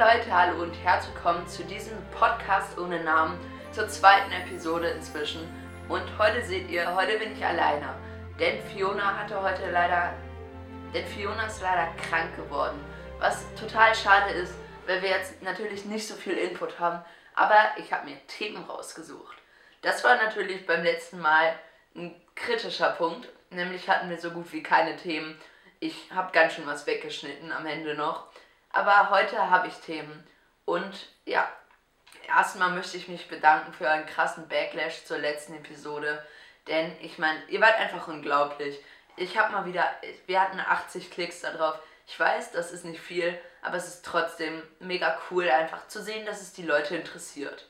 Leute, hallo und herzlich willkommen zu diesem Podcast ohne Namen, zur zweiten Episode inzwischen. Und heute seht ihr, heute bin ich alleine. Denn Fiona hatte heute leider, denn Fiona ist leider krank geworden. Was total schade ist, weil wir jetzt natürlich nicht so viel Input haben. Aber ich habe mir Themen rausgesucht. Das war natürlich beim letzten Mal ein kritischer Punkt. Nämlich hatten wir so gut wie keine Themen. Ich habe ganz schön was weggeschnitten am Ende noch. Aber heute habe ich Themen. Und ja, erstmal möchte ich mich bedanken für einen krassen Backlash zur letzten Episode. Denn ich meine, ihr wart einfach unglaublich. Ich habe mal wieder, wir hatten 80 Klicks darauf. Ich weiß, das ist nicht viel, aber es ist trotzdem mega cool, einfach zu sehen, dass es die Leute interessiert.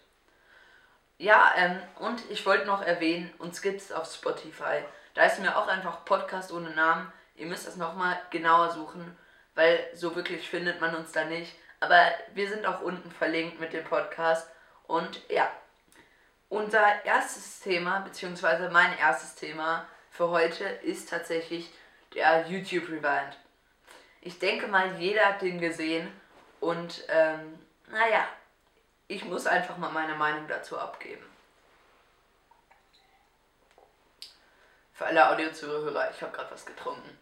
Ja, ähm, und ich wollte noch erwähnen, uns gibt es auf Spotify. Da ist mir auch einfach Podcast ohne Namen. Ihr müsst das nochmal genauer suchen weil so wirklich findet man uns da nicht. Aber wir sind auch unten verlinkt mit dem Podcast. Und ja, unser erstes Thema, beziehungsweise mein erstes Thema für heute ist tatsächlich der YouTube Rewind. Ich denke mal, jeder hat den gesehen und ähm, naja, ich muss einfach mal meine Meinung dazu abgeben. Für alle Audiozuhörer, ich habe gerade was getrunken.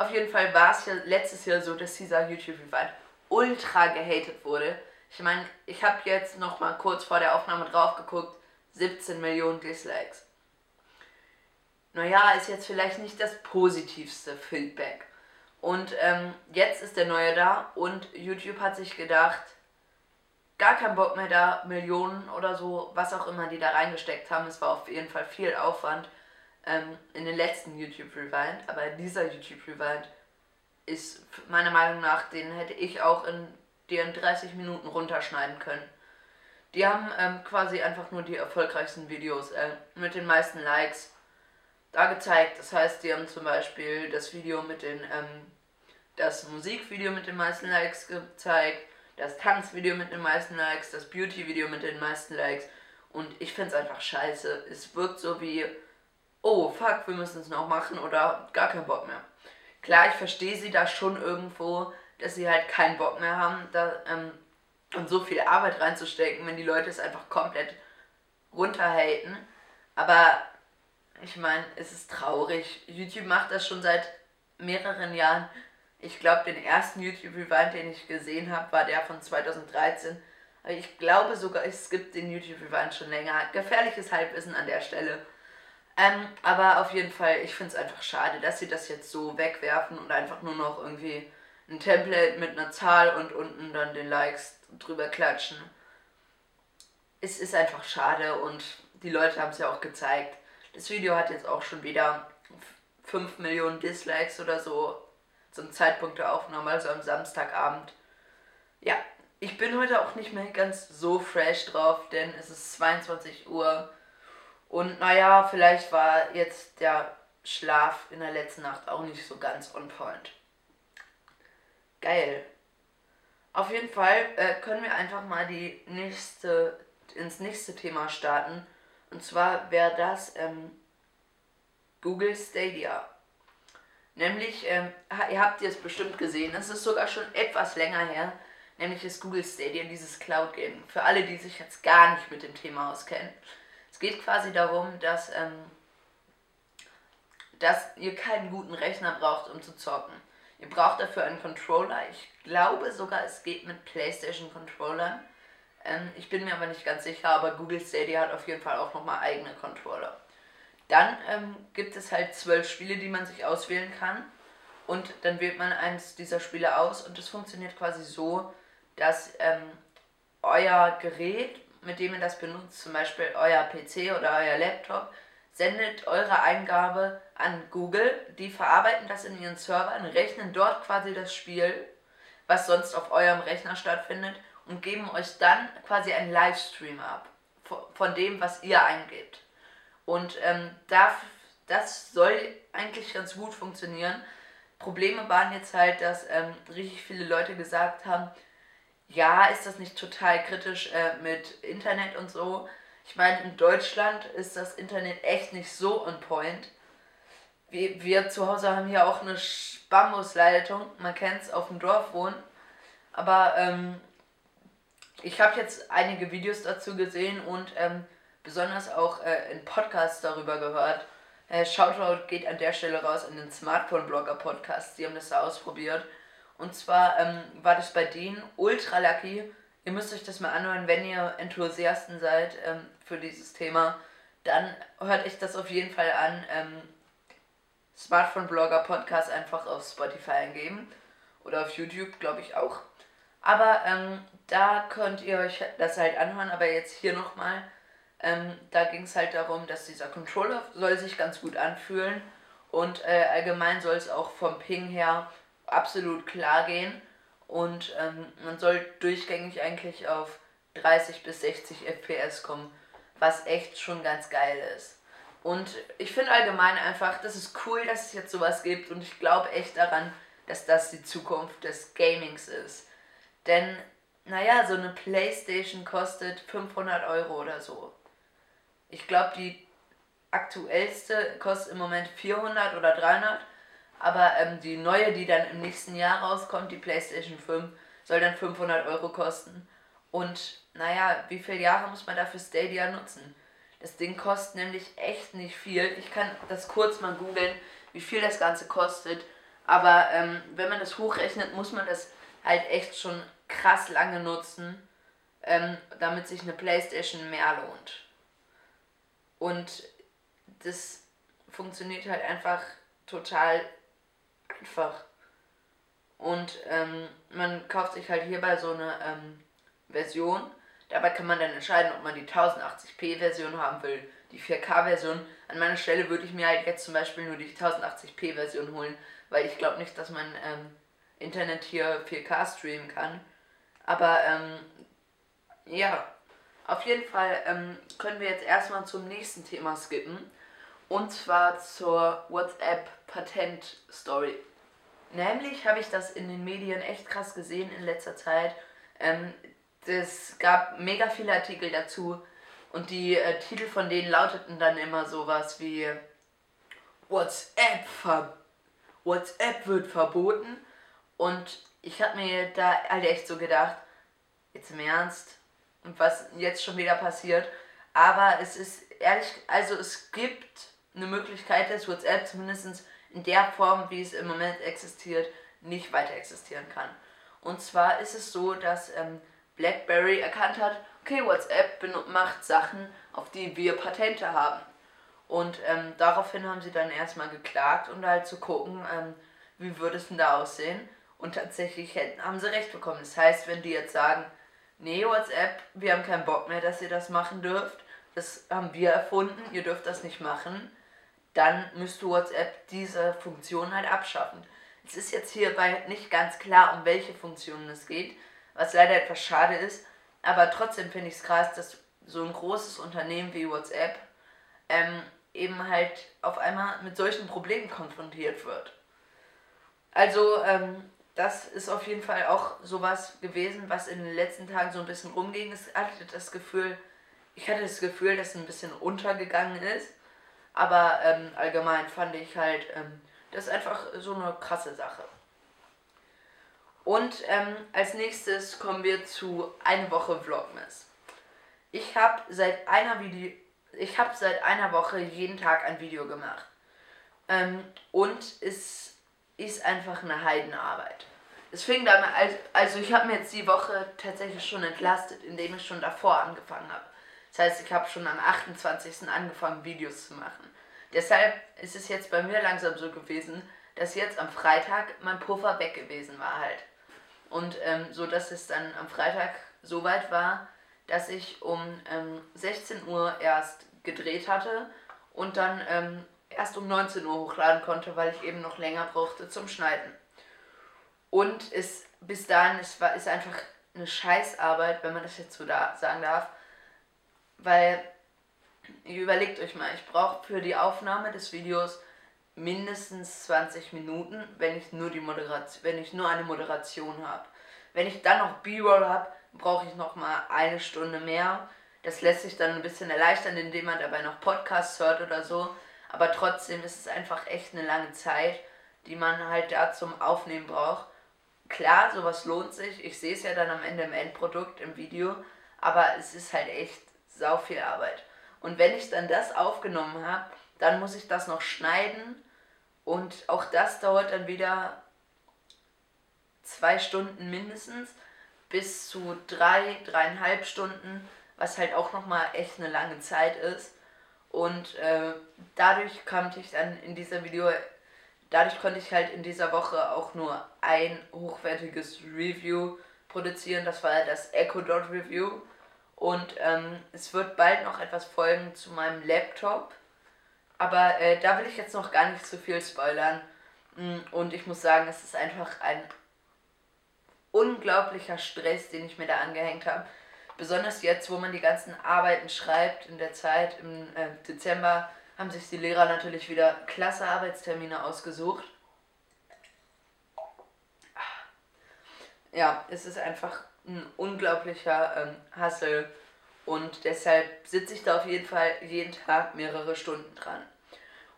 Auf jeden Fall war es ja letztes Jahr so, dass dieser YouTube-Rewind ultra gehatet wurde. Ich meine, ich habe jetzt noch mal kurz vor der Aufnahme drauf geguckt, 17 Millionen Dislikes. Naja, ist jetzt vielleicht nicht das positivste Feedback. Und ähm, jetzt ist der neue da und YouTube hat sich gedacht, gar kein Bock mehr da, Millionen oder so, was auch immer die da reingesteckt haben. Es war auf jeden Fall viel Aufwand ähm, in den letzten YouTube Rewind, aber dieser YouTube Rewind ist meiner Meinung nach, den hätte ich auch in den 30 Minuten runterschneiden können. Die haben ähm, quasi einfach nur die erfolgreichsten Videos äh, mit den meisten Likes da gezeigt. Das heißt, die haben zum Beispiel das Video mit den, ähm, das Musikvideo mit den meisten Likes gezeigt, das Tanzvideo mit den meisten Likes, das Beauty-Video mit den meisten Likes. Und ich finde es einfach scheiße. Es wirkt so wie oh fuck, wir müssen es noch machen oder gar keinen Bock mehr. Klar, ich verstehe sie da schon irgendwo, dass sie halt keinen Bock mehr haben, da ähm, und so viel Arbeit reinzustecken, wenn die Leute es einfach komplett runterhaten. Aber ich meine, es ist traurig. YouTube macht das schon seit mehreren Jahren. Ich glaube, den ersten YouTube-Rewind, den ich gesehen habe, war der von 2013. Aber ich glaube sogar, es gibt den YouTube-Rewind schon länger. Gefährliches Halbwissen an der Stelle. Ähm, aber auf jeden Fall, ich finde es einfach schade, dass sie das jetzt so wegwerfen und einfach nur noch irgendwie ein Template mit einer Zahl und unten dann den Likes drüber klatschen. Es ist einfach schade und die Leute haben es ja auch gezeigt. Das Video hat jetzt auch schon wieder 5 Millionen Dislikes oder so zum Zeitpunkt der Aufnahme, also am Samstagabend. Ja, ich bin heute auch nicht mehr ganz so fresh drauf, denn es ist 22 Uhr und naja, vielleicht war jetzt der Schlaf in der letzten Nacht auch nicht so ganz on point. Geil. Auf jeden Fall äh, können wir einfach mal die nächste, ins nächste Thema starten. Und zwar wäre das ähm, Google Stadia. Nämlich, ähm, ihr habt es bestimmt gesehen, es ist sogar schon etwas länger her, nämlich ist Google Stadia dieses Cloud Game. Für alle, die sich jetzt gar nicht mit dem Thema auskennen. Es geht quasi darum, dass, ähm, dass ihr keinen guten Rechner braucht, um zu zocken. Ihr braucht dafür einen Controller. Ich glaube sogar, es geht mit PlayStation Controllern. Ähm, ich bin mir aber nicht ganz sicher, aber Google Stadia hat auf jeden Fall auch nochmal eigene Controller. Dann ähm, gibt es halt zwölf Spiele, die man sich auswählen kann. Und dann wählt man eins dieser Spiele aus und es funktioniert quasi so, dass ähm, euer Gerät mit dem ihr das benutzt, zum Beispiel euer PC oder euer Laptop, sendet eure Eingabe an Google. Die verarbeiten das in ihren Servern, rechnen dort quasi das Spiel, was sonst auf eurem Rechner stattfindet, und geben euch dann quasi einen Livestream ab von dem, was ihr eingebt. Und ähm, da, das soll eigentlich ganz gut funktionieren. Probleme waren jetzt halt, dass ähm, richtig viele Leute gesagt haben, ja, ist das nicht total kritisch äh, mit Internet und so? Ich meine, in Deutschland ist das Internet echt nicht so on point. Wir, wir zu Hause haben hier auch eine Bambusleitung, man kennt es, auf dem Dorf wohnen. Aber ähm, ich habe jetzt einige Videos dazu gesehen und ähm, besonders auch äh, in Podcasts darüber gehört. Äh, Shoutout geht an der Stelle raus in den Smartphone-Blogger-Podcast. Die haben das da ausprobiert. Und zwar ähm, war das bei denen ultra lucky. Ihr müsst euch das mal anhören, wenn ihr Enthusiasten seid ähm, für dieses Thema. Dann hört euch das auf jeden Fall an. Ähm, Smartphone-Blogger-Podcast einfach auf Spotify eingeben. Oder auf YouTube, glaube ich auch. Aber ähm, da könnt ihr euch das halt anhören. Aber jetzt hier nochmal. Ähm, da ging es halt darum, dass dieser Controller soll sich ganz gut anfühlen. Und äh, allgemein soll es auch vom Ping her absolut klar gehen. Und ähm, man soll durchgängig eigentlich auf 30 bis 60 FPS kommen. Was echt schon ganz geil ist. Und ich finde allgemein einfach, das ist cool, dass es jetzt sowas gibt. Und ich glaube echt daran, dass das die Zukunft des Gamings ist. Denn, naja, so eine Playstation kostet 500 Euro oder so. Ich glaube, die aktuellste kostet im Moment 400 oder 300. Aber ähm, die neue, die dann im nächsten Jahr rauskommt, die PlayStation 5, soll dann 500 Euro kosten. Und naja, wie viele Jahre muss man dafür Stadia nutzen? Das Ding kostet nämlich echt nicht viel. Ich kann das kurz mal googeln, wie viel das Ganze kostet. Aber ähm, wenn man das hochrechnet, muss man das halt echt schon krass lange nutzen, ähm, damit sich eine Playstation mehr lohnt. Und das funktioniert halt einfach total einfach. Und ähm, man kauft sich halt hierbei so eine ähm, Version. Dabei kann man dann entscheiden, ob man die 1080p Version haben will, die 4K Version. An meiner Stelle würde ich mir halt jetzt zum Beispiel nur die 1080p Version holen, weil ich glaube nicht, dass man ähm, Internet hier 4K streamen kann. Aber ähm, ja, auf jeden Fall ähm, können wir jetzt erstmal zum nächsten Thema skippen. Und zwar zur WhatsApp-Patent-Story. Nämlich habe ich das in den Medien echt krass gesehen in letzter Zeit. Ähm, es gab mega viele Artikel dazu und die äh, Titel von denen lauteten dann immer sowas wie WhatsApp, ver WhatsApp wird verboten. Und ich habe mir da halt echt so gedacht, jetzt im Ernst, und was jetzt schon wieder passiert. Aber es ist ehrlich, also es gibt eine Möglichkeit, dass WhatsApp zumindest in der Form, wie es im Moment existiert, nicht weiter existieren kann. Und zwar ist es so, dass ähm, BlackBerry erkannt hat, okay, WhatsApp macht Sachen, auf die wir Patente haben. Und ähm, daraufhin haben sie dann erstmal geklagt und halt zu gucken, ähm, wie würde es denn da aussehen. Und tatsächlich hätten, haben sie recht bekommen. Das heißt, wenn die jetzt sagen, nee, WhatsApp, wir haben keinen Bock mehr, dass ihr das machen dürft, das haben wir erfunden, ihr dürft das nicht machen, dann müsste WhatsApp diese Funktion halt abschaffen. Es ist jetzt hierbei nicht ganz klar, um welche Funktionen es geht, was leider etwas schade ist, aber trotzdem finde ich es krass, dass so ein großes Unternehmen wie WhatsApp ähm, eben halt auf einmal mit solchen Problemen konfrontiert wird. Also, ähm, das ist auf jeden Fall auch sowas gewesen, was in den letzten Tagen so ein bisschen rumging. Ich hatte das Gefühl, ich hatte das Gefühl, dass es ein bisschen untergegangen ist. Aber ähm, allgemein fand ich halt, ähm, das ist einfach so eine krasse Sache. Und ähm, als nächstes kommen wir zu eine Woche Vlogmas. Ich habe seit einer Video, ich habe seit einer Woche jeden Tag ein Video gemacht. Ähm, und es ist einfach eine Heidenarbeit. Es fing damit, also ich habe mir jetzt die Woche tatsächlich schon entlastet, indem ich schon davor angefangen habe. Das heißt, ich habe schon am 28. angefangen, Videos zu machen. Deshalb ist es jetzt bei mir langsam so gewesen, dass jetzt am Freitag mein Puffer weg gewesen war halt. Und ähm, so, dass es dann am Freitag so weit war, dass ich um ähm, 16 Uhr erst gedreht hatte und dann ähm, erst um 19 Uhr hochladen konnte, weil ich eben noch länger brauchte zum Schneiden. Und es bis dahin, es war, ist einfach eine Scheißarbeit, wenn man das jetzt so da sagen darf. Weil, ihr überlegt euch mal, ich brauche für die Aufnahme des Videos mindestens 20 Minuten, wenn ich nur die Moderation, wenn ich nur eine Moderation habe. Wenn ich dann noch B-Roll habe, brauche ich noch mal eine Stunde mehr. Das lässt sich dann ein bisschen erleichtern, indem man dabei noch Podcasts hört oder so. Aber trotzdem ist es einfach echt eine lange Zeit, die man halt da zum Aufnehmen braucht. klar, sowas lohnt sich. Ich sehe es ja dann am Ende im Endprodukt, im Video. Aber es ist halt echt sau viel Arbeit. Und wenn ich dann das aufgenommen habe, dann muss ich das noch schneiden. Und auch das dauert dann wieder zwei Stunden mindestens bis zu drei, dreieinhalb Stunden, was halt auch nochmal echt eine lange Zeit ist. Und äh, dadurch konnte ich dann in dieser Video, dadurch konnte ich halt in dieser Woche auch nur ein hochwertiges Review produzieren. Das war das Echo Dot Review. Und ähm, es wird bald noch etwas folgen zu meinem Laptop. Aber äh, da will ich jetzt noch gar nicht zu viel spoilern. Mm, und ich muss sagen, es ist einfach ein unglaublicher Stress, den ich mir da angehängt habe. Besonders jetzt, wo man die ganzen Arbeiten schreibt in der Zeit. Im äh, Dezember haben sich die Lehrer natürlich wieder klasse Arbeitstermine ausgesucht. Ja, es ist einfach ein unglaublicher ähm, Hassel und deshalb sitze ich da auf jeden Fall jeden Tag mehrere Stunden dran.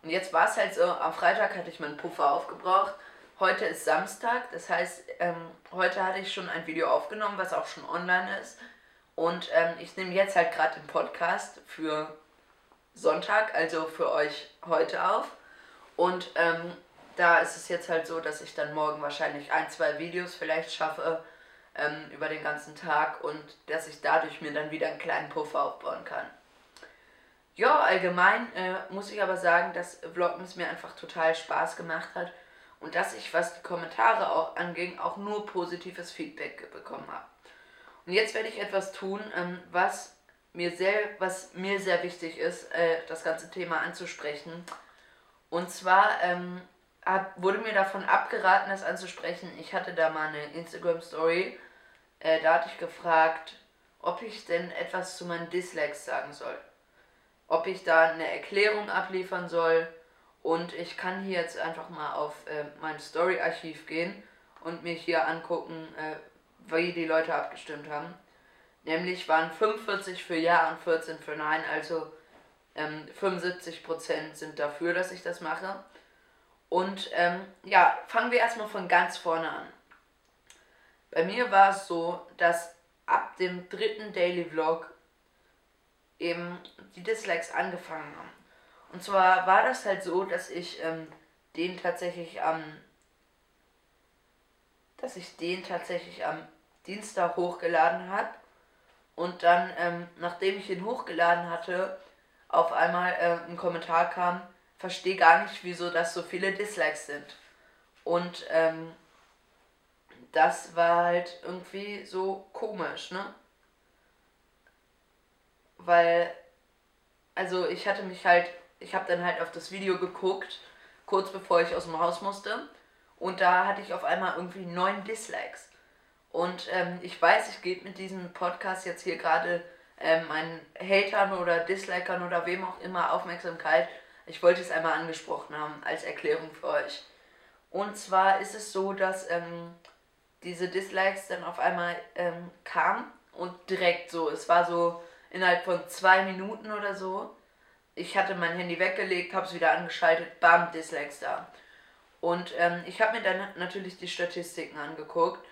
Und jetzt war es halt so, am Freitag hatte ich meinen Puffer aufgebraucht. Heute ist Samstag, das heißt, ähm, heute hatte ich schon ein Video aufgenommen, was auch schon online ist. Und ähm, ich nehme jetzt halt gerade den Podcast für Sonntag, also für euch heute auf. Und ähm, da ist es jetzt halt so, dass ich dann morgen wahrscheinlich ein, zwei Videos vielleicht schaffe ähm, über den ganzen Tag und dass ich dadurch mir dann wieder einen kleinen Puffer aufbauen kann. Ja, allgemein äh, muss ich aber sagen, dass Vlogmas mir einfach total Spaß gemacht hat und dass ich, was die Kommentare auch anging, auch nur positives Feedback bekommen habe. Und jetzt werde ich etwas tun, ähm, was mir sehr, was mir sehr wichtig ist, äh, das ganze Thema anzusprechen. Und zwar ähm, hat, wurde mir davon abgeraten, das anzusprechen. Ich hatte da mal eine Instagram-Story. Äh, da hatte ich gefragt, ob ich denn etwas zu meinen Dislikes sagen soll. Ob ich da eine Erklärung abliefern soll. Und ich kann hier jetzt einfach mal auf äh, mein Story-Archiv gehen und mir hier angucken, äh, wie die Leute abgestimmt haben. Nämlich waren 45 für Ja und 14 für Nein, also ähm, 75% sind dafür, dass ich das mache. Und ähm, ja, fangen wir erstmal von ganz vorne an. Bei mir war es so, dass ab dem dritten Daily Vlog eben die Dislikes angefangen haben. Und zwar war das halt so, dass ich ähm, den tatsächlich am dass ich den tatsächlich am Dienstag hochgeladen habe und dann, ähm, nachdem ich ihn hochgeladen hatte, auf einmal äh, ein Kommentar kam, verstehe gar nicht, wieso das so viele Dislikes sind. Und ähm, das war halt irgendwie so komisch, ne? Weil, also ich hatte mich halt, ich habe dann halt auf das Video geguckt, kurz bevor ich aus dem Haus musste. Und da hatte ich auf einmal irgendwie neun Dislikes. Und ähm, ich weiß, ich gebe mit diesem Podcast jetzt hier gerade ähm, meinen Hatern oder Dislikern oder wem auch immer Aufmerksamkeit, ich wollte es einmal angesprochen haben als Erklärung für euch. Und zwar ist es so, dass ähm, diese Dislikes dann auf einmal ähm, kamen und direkt so, es war so innerhalb von zwei Minuten oder so. Ich hatte mein Handy weggelegt, habe es wieder angeschaltet, bam, Dislikes da. Und ähm, ich habe mir dann natürlich die Statistiken angeguckt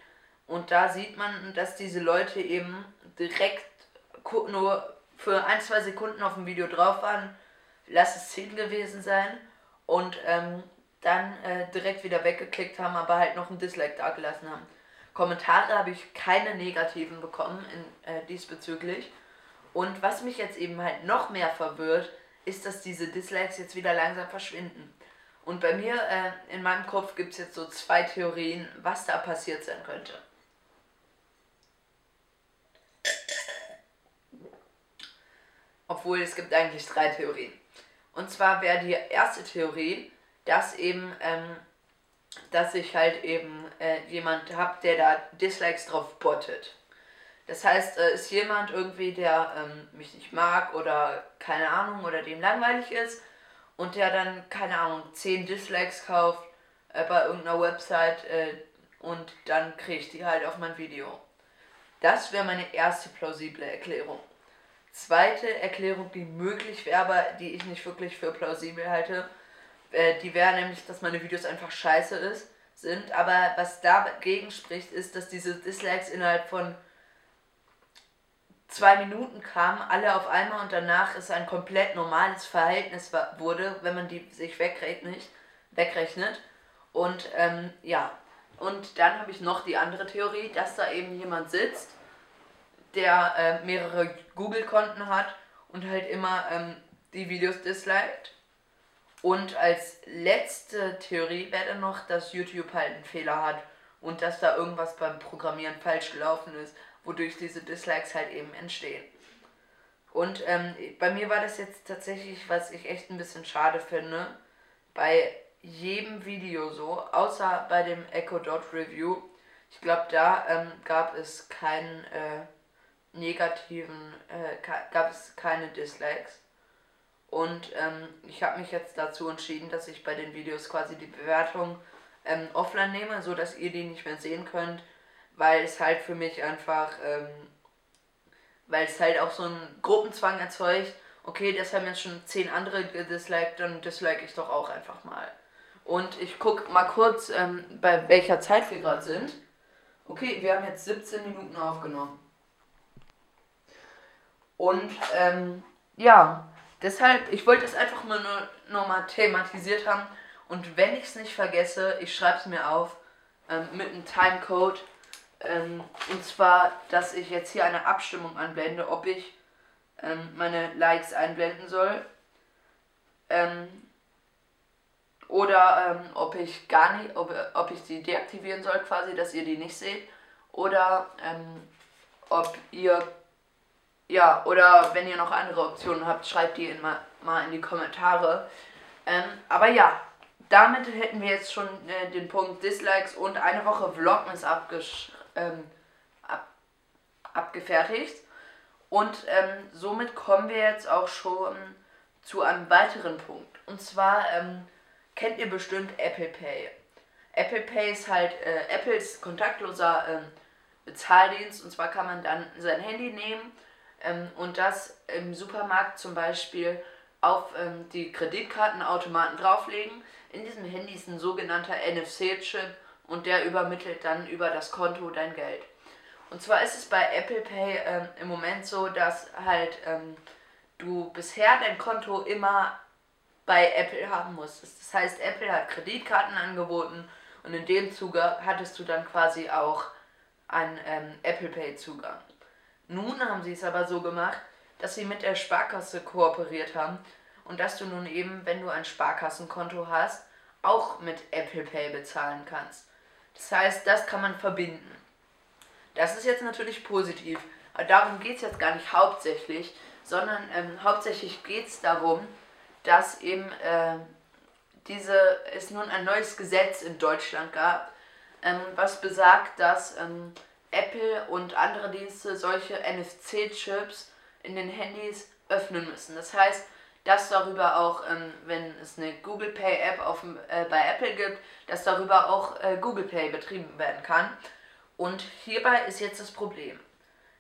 und da sieht man, dass diese Leute eben direkt nur für ein, zwei Sekunden auf dem Video drauf waren lass es 10 gewesen sein und ähm, dann äh, direkt wieder weggeklickt haben, aber halt noch ein Dislike da gelassen haben. Kommentare habe ich keine negativen bekommen in, äh, diesbezüglich. Und was mich jetzt eben halt noch mehr verwirrt, ist, dass diese Dislikes jetzt wieder langsam verschwinden. Und bei mir, äh, in meinem Kopf, gibt es jetzt so zwei Theorien, was da passiert sein könnte. Obwohl es gibt eigentlich drei Theorien. Und zwar wäre die erste Theorie, dass eben, ähm, dass ich halt eben äh, jemand habe, der da Dislikes drauf bottet. Das heißt, äh, ist jemand irgendwie, der ähm, mich nicht mag oder keine Ahnung oder dem langweilig ist und der dann, keine Ahnung, 10 Dislikes kauft äh, bei irgendeiner Website äh, und dann kriege ich die halt auf mein Video. Das wäre meine erste plausible Erklärung. Zweite Erklärung, die möglich wäre, aber die ich nicht wirklich für plausibel halte, äh, die wäre nämlich, dass meine Videos einfach scheiße ist, sind. Aber was dagegen spricht, ist, dass diese Dislikes innerhalb von zwei Minuten kamen, alle auf einmal und danach ist ein komplett normales Verhältnis wurde, wenn man die sich wegrechnet. wegrechnet. Und ähm, ja, und dann habe ich noch die andere Theorie, dass da eben jemand sitzt, der äh, mehrere Google-Konten hat und halt immer ähm, die Videos disliked. Und als letzte Theorie wäre dann noch, dass YouTube halt einen Fehler hat und dass da irgendwas beim Programmieren falsch gelaufen ist, wodurch diese Dislikes halt eben entstehen. Und ähm, bei mir war das jetzt tatsächlich, was ich echt ein bisschen schade finde, bei jedem Video so, außer bei dem Echo Dot Review. Ich glaube, da ähm, gab es keinen äh, negativen, äh, gab es keine Dislikes. Und ähm, ich habe mich jetzt dazu entschieden, dass ich bei den Videos quasi die Bewertung ähm, offline nehme, so dass ihr die nicht mehr sehen könnt, weil es halt für mich einfach, ähm, weil es halt auch so einen Gruppenzwang erzeugt. Okay, das haben jetzt schon zehn andere gedisliked, dann dislike ich doch auch einfach mal. Und ich gucke mal kurz, ähm, bei welcher Zeit wir gerade sind. Okay, wir haben jetzt 17 Minuten aufgenommen. Und ähm, ja, Deshalb, ich wollte es einfach mal nur nochmal thematisiert haben. Und wenn ich es nicht vergesse, ich schreibe es mir auf ähm, mit einem Timecode. Ähm, und zwar, dass ich jetzt hier eine Abstimmung anblende, ob ich ähm, meine Likes einblenden soll. Ähm, oder ähm, ob ich gar nicht, ob, ob ich die deaktivieren soll, quasi, dass ihr die nicht seht. Oder ob ihr ja, oder wenn ihr noch andere Optionen habt, schreibt die in mal, in die Kommentare. Ähm, aber ja, damit hätten wir jetzt schon äh, den Punkt Dislikes und eine Woche Vlogmas ähm, ab abgefertigt. Und ähm, somit kommen wir jetzt auch schon zu einem weiteren Punkt. Und zwar ähm, kennt ihr bestimmt Apple Pay. Apple Pay ist halt äh, Apples kontaktloser ähm, Bezahldienst. Und zwar kann man dann sein Handy nehmen ähm, und das im Supermarkt zum Beispiel auf ähm, die Kreditkartenautomaten drauflegen. In diesem Handy ist ein sogenannter NFC-Chip und der übermittelt dann über das Konto dein Geld. Und zwar ist es bei Apple Pay ähm, im Moment so, dass halt ähm, du bisher dein Konto immer bei Apple haben musstest. Das heißt, Apple hat Kreditkarten angeboten und in dem Zuge hattest du dann quasi auch einen ähm, Apple Pay Zugang. Nun haben sie es aber so gemacht, dass sie mit der Sparkasse kooperiert haben und dass du nun eben, wenn du ein Sparkassenkonto hast, auch mit Apple Pay bezahlen kannst. Das heißt, das kann man verbinden. Das ist jetzt natürlich positiv, aber darum geht es jetzt gar nicht hauptsächlich, sondern ähm, hauptsächlich geht es darum, dass eben äh, diese, es nun ein neues Gesetz in Deutschland gab, ähm, was besagt, dass ähm, Apple und andere Dienste solche NFC-Chips in den Handys öffnen müssen. Das heißt, dass darüber auch, ähm, wenn es eine Google Pay App äh, bei Apple gibt, dass darüber auch äh, Google Pay betrieben werden kann. Und hierbei ist jetzt das Problem.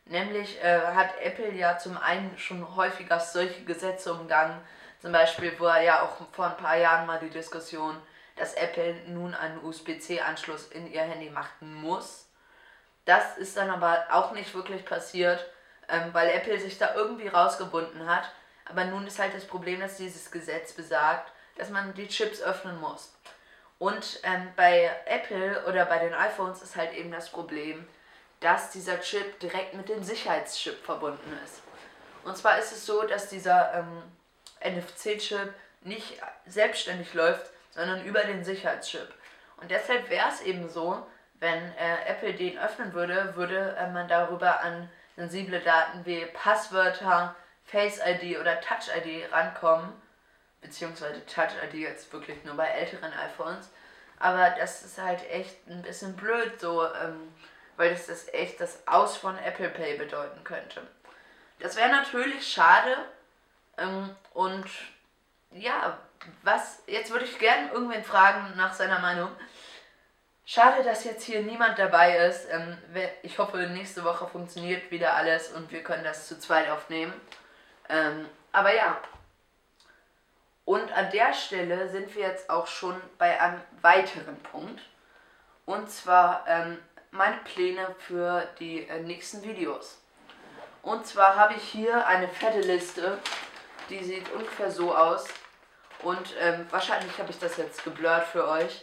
Nämlich äh, hat Apple ja zum einen schon häufiger solche Gesetze umgangen. Zum Beispiel war ja auch vor ein paar Jahren mal die Diskussion, dass Apple nun einen USB-C-Anschluss in ihr Handy machen muss das ist dann aber auch nicht wirklich passiert, ähm, weil Apple sich da irgendwie rausgebunden hat. Aber nun ist halt das Problem, dass dieses Gesetz besagt, dass man die Chips öffnen muss. Und ähm, bei Apple oder bei den iPhones ist halt eben das Problem, dass dieser Chip direkt mit dem Sicherheitschip verbunden ist. Und zwar ist es so, dass dieser ähm, NFC-Chip nicht selbstständig läuft, sondern über den Sicherheitschip. Und deshalb wäre es eben so, wenn äh, Apple den öffnen würde, würde äh, man darüber an sensible Daten wie Passwörter, Face ID oder Touch ID rankommen. Beziehungsweise Touch ID jetzt wirklich nur bei älteren iPhones. Aber das ist halt echt ein bisschen blöd so, ähm, weil das ist echt das Aus von Apple Pay bedeuten könnte. Das wäre natürlich schade. Ähm, und ja, was, jetzt würde ich gerne irgendwen fragen nach seiner Meinung. Schade, dass jetzt hier niemand dabei ist. Ähm, ich hoffe, nächste Woche funktioniert wieder alles und wir können das zu zweit aufnehmen. Ähm, aber ja. Und an der Stelle sind wir jetzt auch schon bei einem weiteren Punkt. Und zwar ähm, meine Pläne für die äh, nächsten Videos. Und zwar habe ich hier eine fette Liste, die sieht ungefähr so aus. Und wahrscheinlich habe ich das jetzt geblurrt für euch.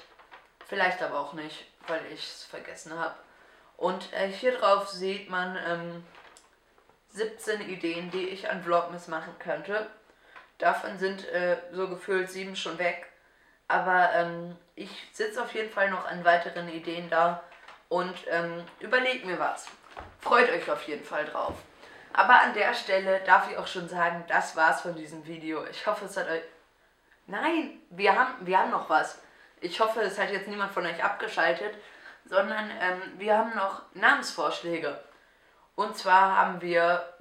Vielleicht aber auch nicht, weil ich es vergessen habe. Und äh, hier drauf sieht man ähm, 17 Ideen, die ich an Vlogmas machen könnte. Davon sind äh, so gefühlt sieben schon weg. Aber ähm, ich sitze auf jeden Fall noch an weiteren Ideen da und ähm, überlegt mir was. Freut euch auf jeden Fall drauf. Aber an der Stelle darf ich auch schon sagen, das war's von diesem Video. Ich hoffe, es hat euch. Nein, wir haben, wir haben noch was. Ich hoffe, es hat jetzt niemand von euch abgeschaltet, sondern ähm, wir haben noch Namensvorschläge. Und zwar haben wir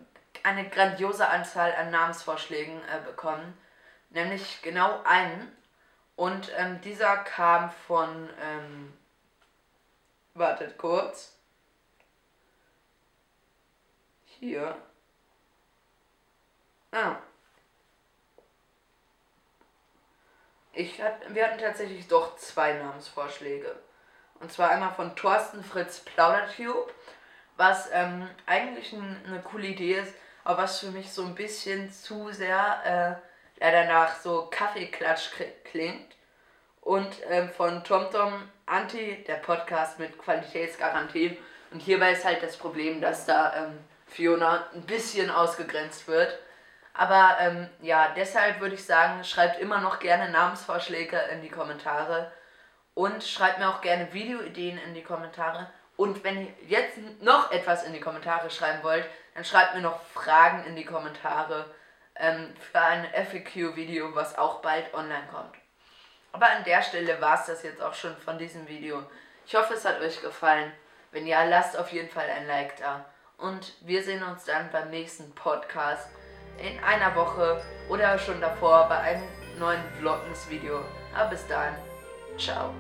eine grandiose Anzahl an Namensvorschlägen äh, bekommen, nämlich genau einen. Und ähm, dieser kam von, ähm, wartet kurz, hier. Ah. Ich hat, wir hatten tatsächlich doch zwei Namensvorschläge. Und zwar einmal von Thorsten Fritz Plaudertube, was ähm, eigentlich ein, eine coole Idee ist, aber was für mich so ein bisschen zu sehr äh, leider nach so Kaffeeklatsch klingt. Und ähm, von TomTom Anti, der Podcast mit Qualitätsgarantie. Und hierbei ist halt das Problem, dass da ähm, Fiona ein bisschen ausgegrenzt wird. Aber ähm, ja, deshalb würde ich sagen, schreibt immer noch gerne Namensvorschläge in die Kommentare und schreibt mir auch gerne Videoideen in die Kommentare. Und wenn ihr jetzt noch etwas in die Kommentare schreiben wollt, dann schreibt mir noch Fragen in die Kommentare ähm, für ein FAQ-Video, was auch bald online kommt. Aber an der Stelle war es das jetzt auch schon von diesem Video. Ich hoffe, es hat euch gefallen. Wenn ja, lasst auf jeden Fall ein Like da. Und wir sehen uns dann beim nächsten Podcast in einer Woche oder schon davor bei einem neuen Vloggens-Video. Aber bis dann, ciao.